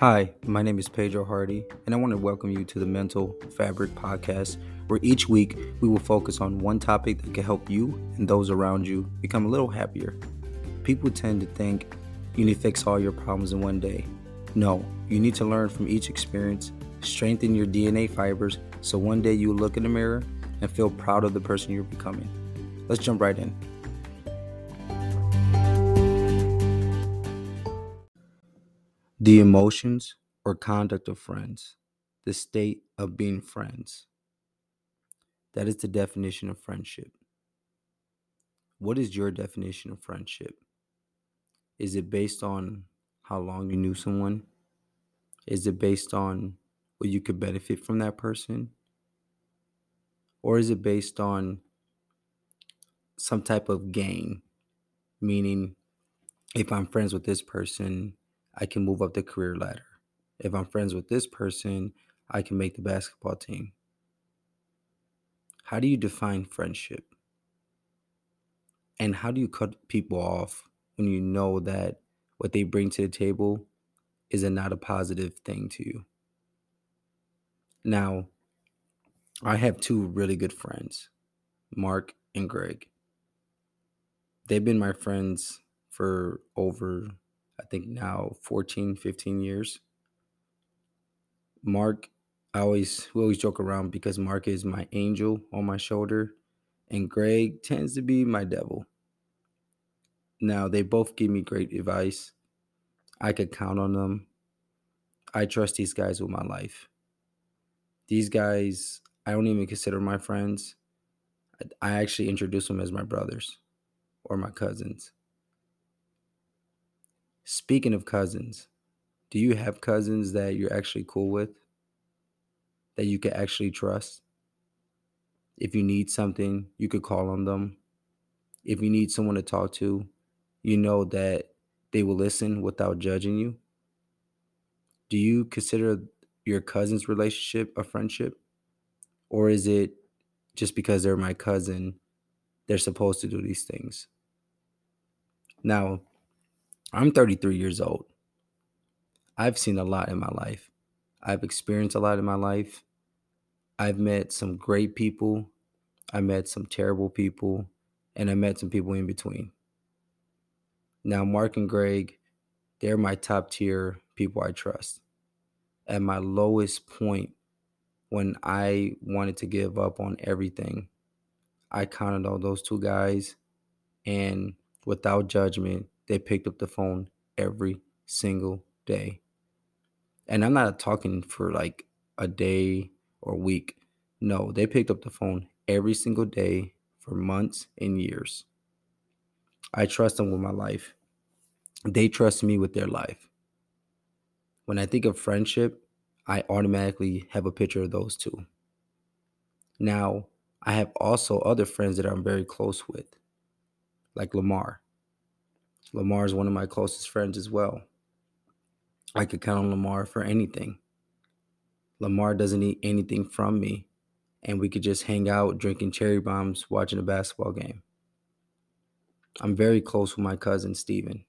Hi, my name is Pedro Hardy, and I want to welcome you to the Mental Fabric Podcast, where each week we will focus on one topic that can help you and those around you become a little happier. People tend to think you need to fix all your problems in one day. No, you need to learn from each experience, strengthen your DNA fibers, so one day you look in the mirror and feel proud of the person you're becoming. Let's jump right in. The emotions or conduct of friends, the state of being friends. That is the definition of friendship. What is your definition of friendship? Is it based on how long you knew someone? Is it based on what you could benefit from that person? Or is it based on some type of gain? Meaning, if I'm friends with this person, I can move up the career ladder. If I'm friends with this person, I can make the basketball team. How do you define friendship? And how do you cut people off when you know that what they bring to the table is a not a positive thing to you? Now, I have two really good friends, Mark and Greg. They've been my friends for over I think now 14, 15 years. Mark, I always we always joke around because Mark is my angel on my shoulder, and Greg tends to be my devil. Now they both give me great advice. I could count on them. I trust these guys with my life. These guys, I don't even consider my friends. I actually introduce them as my brothers or my cousins. Speaking of cousins, do you have cousins that you're actually cool with? That you can actually trust? If you need something, you could call on them. If you need someone to talk to, you know that they will listen without judging you. Do you consider your cousin's relationship a friendship? Or is it just because they're my cousin, they're supposed to do these things? Now, I'm 33 years old. I've seen a lot in my life. I've experienced a lot in my life. I've met some great people. I met some terrible people. And I met some people in between. Now, Mark and Greg, they're my top tier people I trust. At my lowest point, when I wanted to give up on everything, I counted on those two guys. And without judgment, they picked up the phone every single day. And I'm not talking for like a day or week. No, they picked up the phone every single day for months and years. I trust them with my life. They trust me with their life. When I think of friendship, I automatically have a picture of those two. Now, I have also other friends that I'm very close with, like Lamar. Lamar is one of my closest friends as well. I could count on Lamar for anything. Lamar doesn't need anything from me, and we could just hang out drinking cherry bombs, watching a basketball game. I'm very close with my cousin Steven.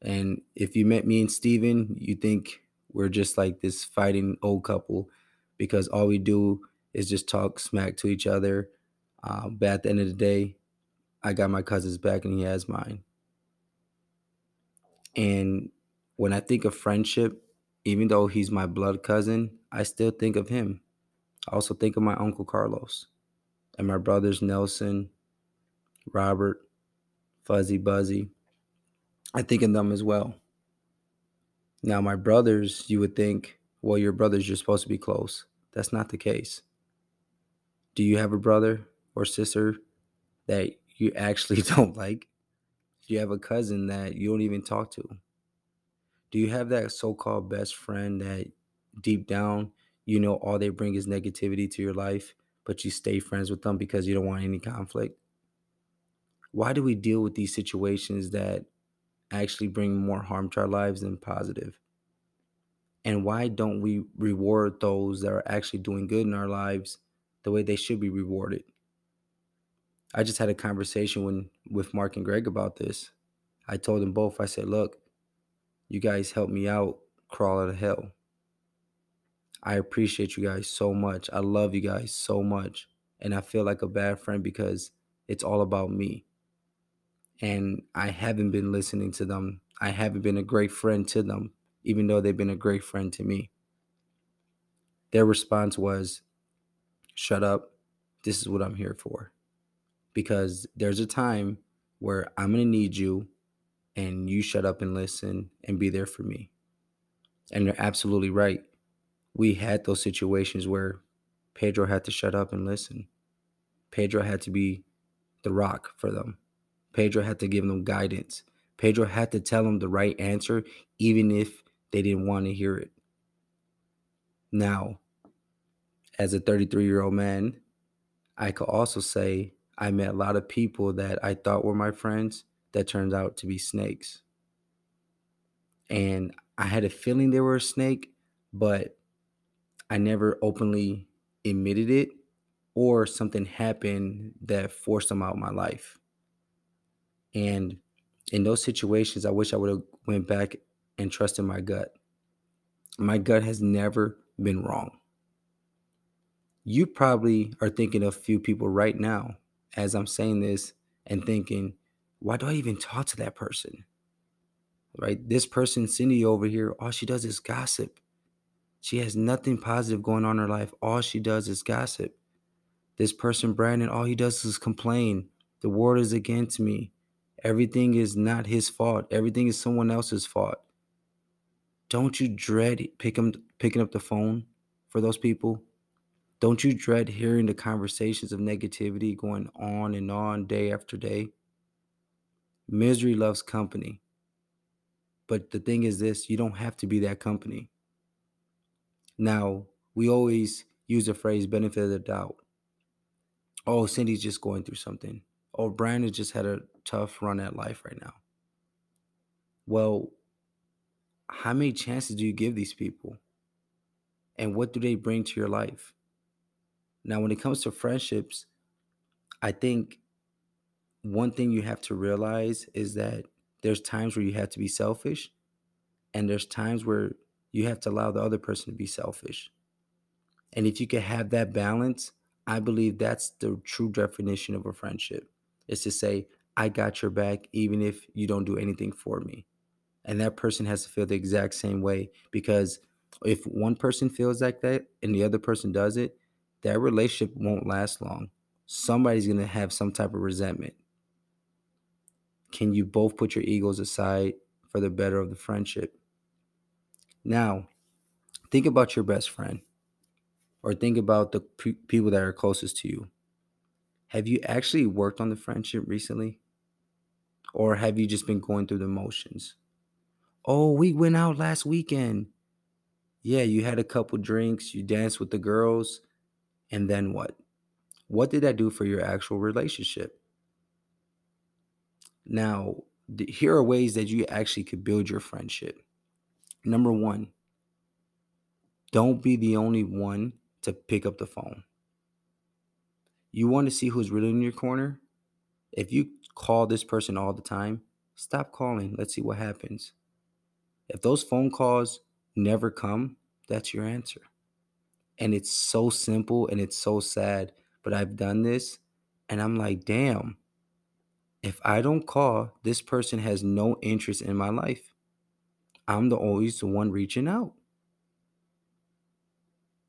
And if you met me and Steven, you think we're just like this fighting old couple because all we do is just talk smack to each other. Uh, but at the end of the day, I got my cousin's back and he has mine. And when I think of friendship, even though he's my blood cousin, I still think of him. I also think of my uncle Carlos and my brothers Nelson, Robert, Fuzzy Buzzy. I think of them as well. Now, my brothers, you would think, well, your brothers, you're supposed to be close. That's not the case. Do you have a brother or sister that you actually don't like? Do you have a cousin that you don't even talk to? Do you have that so called best friend that deep down you know all they bring is negativity to your life, but you stay friends with them because you don't want any conflict? Why do we deal with these situations that actually bring more harm to our lives than positive? And why don't we reward those that are actually doing good in our lives the way they should be rewarded? I just had a conversation when, with Mark and Greg about this. I told them both, I said, look, you guys helped me out crawl out of hell. I appreciate you guys so much. I love you guys so much. And I feel like a bad friend because it's all about me. And I haven't been listening to them. I haven't been a great friend to them, even though they've been a great friend to me. Their response was, Shut up. This is what I'm here for. Because there's a time where I'm going to need you and you shut up and listen and be there for me. And you're absolutely right. We had those situations where Pedro had to shut up and listen. Pedro had to be the rock for them. Pedro had to give them guidance. Pedro had to tell them the right answer, even if they didn't want to hear it. Now, as a 33 year old man, I could also say I met a lot of people that I thought were my friends that turned out to be snakes. And I had a feeling they were a snake, but I never openly admitted it or something happened that forced them out of my life. And in those situations, I wish I would have went back and trusted my gut. My gut has never been wrong. You probably are thinking of a few people right now as I'm saying this and thinking, why do I even talk to that person? Right? This person, Cindy over here, all she does is gossip. She has nothing positive going on in her life. All she does is gossip. This person, Brandon, all he does is complain. The world is against me. Everything is not his fault. Everything is someone else's fault. Don't you dread picking picking up the phone for those people? Don't you dread hearing the conversations of negativity going on and on day after day? Misery loves company. But the thing is this you don't have to be that company. Now, we always use the phrase benefit of the doubt. Oh, Cindy's just going through something. Oh, Brian has just had a tough run at life right now. Well, how many chances do you give these people? And what do they bring to your life? Now, when it comes to friendships, I think one thing you have to realize is that there's times where you have to be selfish, and there's times where you have to allow the other person to be selfish. And if you can have that balance, I believe that's the true definition of a friendship. Is to say, I got your back even if you don't do anything for me. And that person has to feel the exact same way because if one person feels like that and the other person does it, that relationship won't last long. Somebody's going to have some type of resentment. Can you both put your egos aside for the better of the friendship? Now, think about your best friend or think about the pe- people that are closest to you. Have you actually worked on the friendship recently? Or have you just been going through the motions? Oh, we went out last weekend. Yeah, you had a couple drinks, you danced with the girls, and then what? What did that do for your actual relationship? Now, here are ways that you actually could build your friendship. Number one, don't be the only one to pick up the phone. You want to see who's really in your corner? If you call this person all the time, stop calling. Let's see what happens. If those phone calls never come, that's your answer. And it's so simple and it's so sad. But I've done this and I'm like, damn, if I don't call, this person has no interest in my life. I'm the always the one reaching out.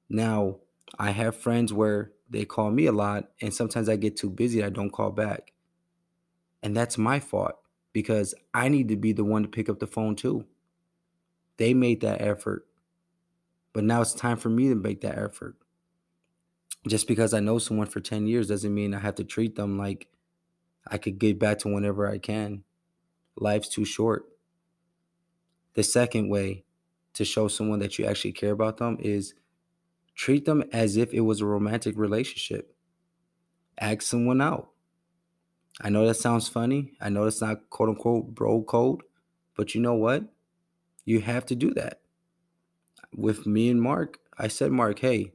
Now, I have friends where they call me a lot, and sometimes I get too busy, I don't call back. And that's my fault because I need to be the one to pick up the phone too. They made that effort, but now it's time for me to make that effort. Just because I know someone for 10 years doesn't mean I have to treat them like I could get back to whenever I can. Life's too short. The second way to show someone that you actually care about them is treat them as if it was a romantic relationship. Ask someone out. I know that sounds funny. I know it's not quote unquote bro code, but you know what? You have to do that. With me and Mark, I said, Mark, hey,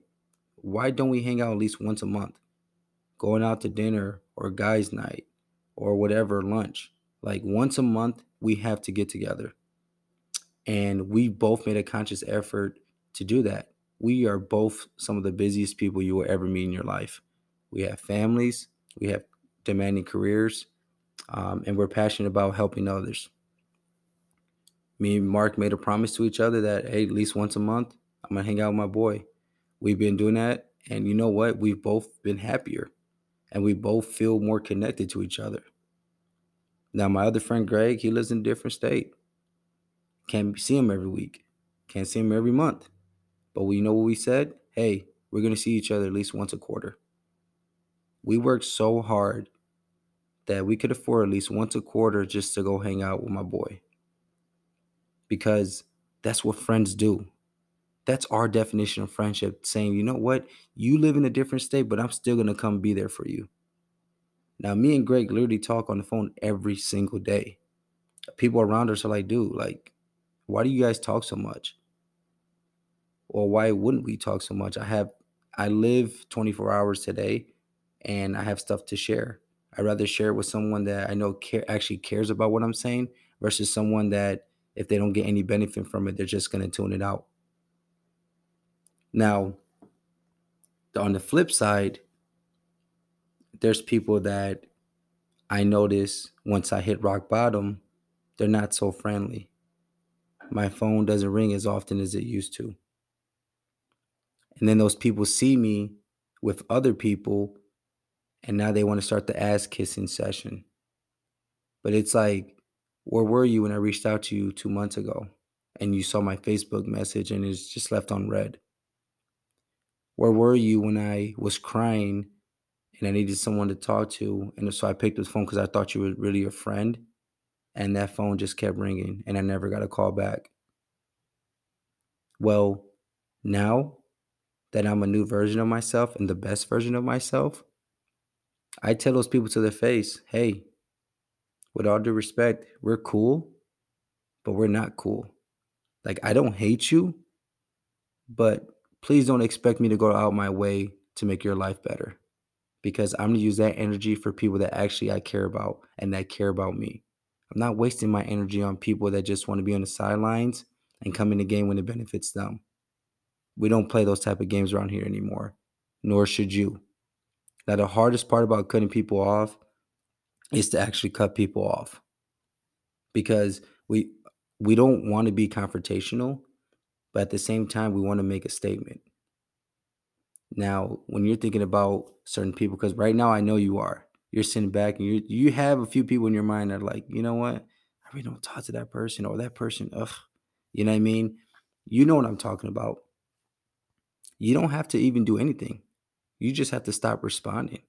why don't we hang out at least once a month? Going out to dinner or guys' night or whatever lunch. Like once a month, we have to get together. And we both made a conscious effort to do that. We are both some of the busiest people you will ever meet in your life. We have families, we have demanding careers, um, and we're passionate about helping others. Me and Mark made a promise to each other that, hey, at least once a month, I'm gonna hang out with my boy. We've been doing that, and you know what? We've both been happier, and we both feel more connected to each other. Now, my other friend Greg, he lives in a different state. Can't see him every week. Can't see him every month. But we know what we said? Hey, we're to see each other at least once a quarter. We worked so hard that we could afford at least once a quarter just to go hang out with my boy. Because that's what friends do. That's our definition of friendship saying, you know what? You live in a different state, but I'm still going to come be there for you. Now, me and Greg literally talk on the phone every single day. People around us are like, dude, like, why do you guys talk so much? Or why wouldn't we talk so much? I have, I live 24 hours today and I have stuff to share. I'd rather share with someone that I know care, actually cares about what I'm saying versus someone that if they don't get any benefit from it, they're just going to tune it out. Now, on the flip side, there's people that I notice once I hit rock bottom, they're not so friendly. My phone doesn't ring as often as it used to. And then those people see me with other people, and now they want to start the ass kissing session. But it's like, where were you when I reached out to you two months ago and you saw my Facebook message and it's just left on read? Where were you when I was crying and I needed someone to talk to. And so I picked the phone because I thought you were really a friend. And that phone just kept ringing and I never got a call back. Well, now that I'm a new version of myself and the best version of myself, I tell those people to their face, hey, with all due respect, we're cool, but we're not cool. Like, I don't hate you, but please don't expect me to go out my way to make your life better because I'm gonna use that energy for people that actually I care about and that care about me. I'm not wasting my energy on people that just want to be on the sidelines and come in the game when it benefits them. We don't play those type of games around here anymore, nor should you. Now, the hardest part about cutting people off is to actually cut people off because we we don't want to be confrontational, but at the same time, we want to make a statement. Now, when you're thinking about certain people, because right now I know you are, you're sitting back and you you have a few people in your mind that are like, you know what, I really don't talk to that person or that person. Ugh, you know what I mean? You know what I'm talking about. You don't have to even do anything. You just have to stop responding.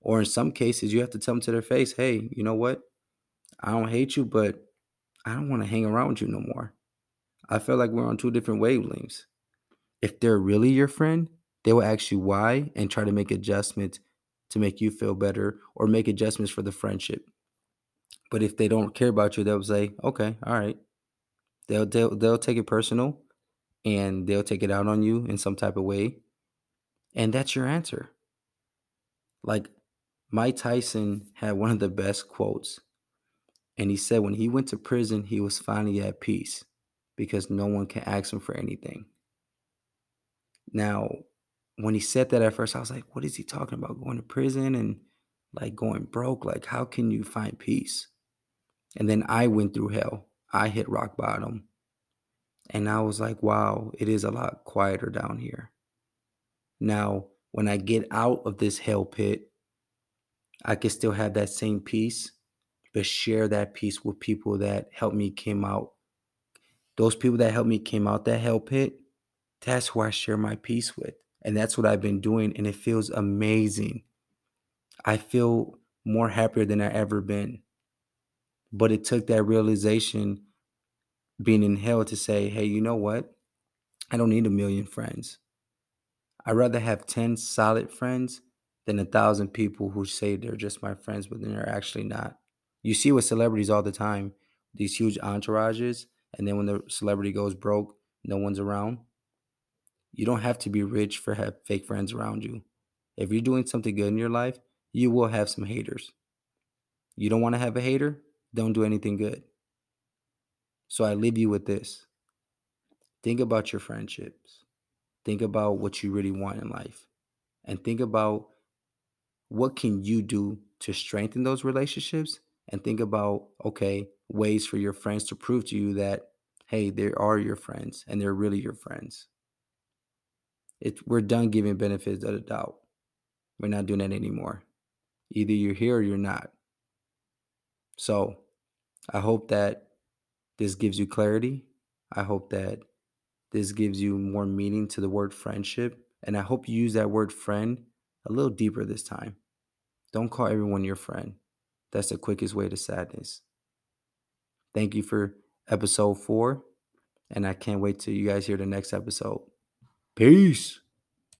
Or in some cases, you have to tell them to their face, hey, you know what? I don't hate you, but I don't want to hang around with you no more. I feel like we're on two different wavelengths if they're really your friend, they will ask you why and try to make adjustments to make you feel better or make adjustments for the friendship. But if they don't care about you, they'll say, "Okay, all right." They'll they'll, they'll take it personal and they'll take it out on you in some type of way. And that's your answer. Like Mike Tyson had one of the best quotes. And he said when he went to prison, he was finally at peace because no one can ask him for anything. Now, when he said that at first, I was like, what is he talking about? Going to prison and like going broke? Like, how can you find peace? And then I went through hell. I hit rock bottom. And I was like, wow, it is a lot quieter down here. Now, when I get out of this hell pit, I can still have that same peace, but share that peace with people that helped me came out. Those people that helped me came out that hell pit, that's who I share my peace with. And that's what I've been doing. And it feels amazing. I feel more happier than I ever been. But it took that realization being in hell to say, hey, you know what? I don't need a million friends. I'd rather have 10 solid friends than a thousand people who say they're just my friends, but then they're actually not. You see with celebrities all the time, these huge entourages, and then when the celebrity goes broke, no one's around. You don't have to be rich for have fake friends around you. If you're doing something good in your life, you will have some haters. You don't want to have a hater? Don't do anything good. So I leave you with this. Think about your friendships. Think about what you really want in life. And think about what can you do to strengthen those relationships and think about okay, ways for your friends to prove to you that hey, they are your friends and they're really your friends. It, we're done giving benefits out of the doubt. We're not doing that anymore. Either you're here or you're not. So I hope that this gives you clarity. I hope that this gives you more meaning to the word friendship. And I hope you use that word friend a little deeper this time. Don't call everyone your friend. That's the quickest way to sadness. Thank you for episode four. And I can't wait till you guys hear the next episode. Peace.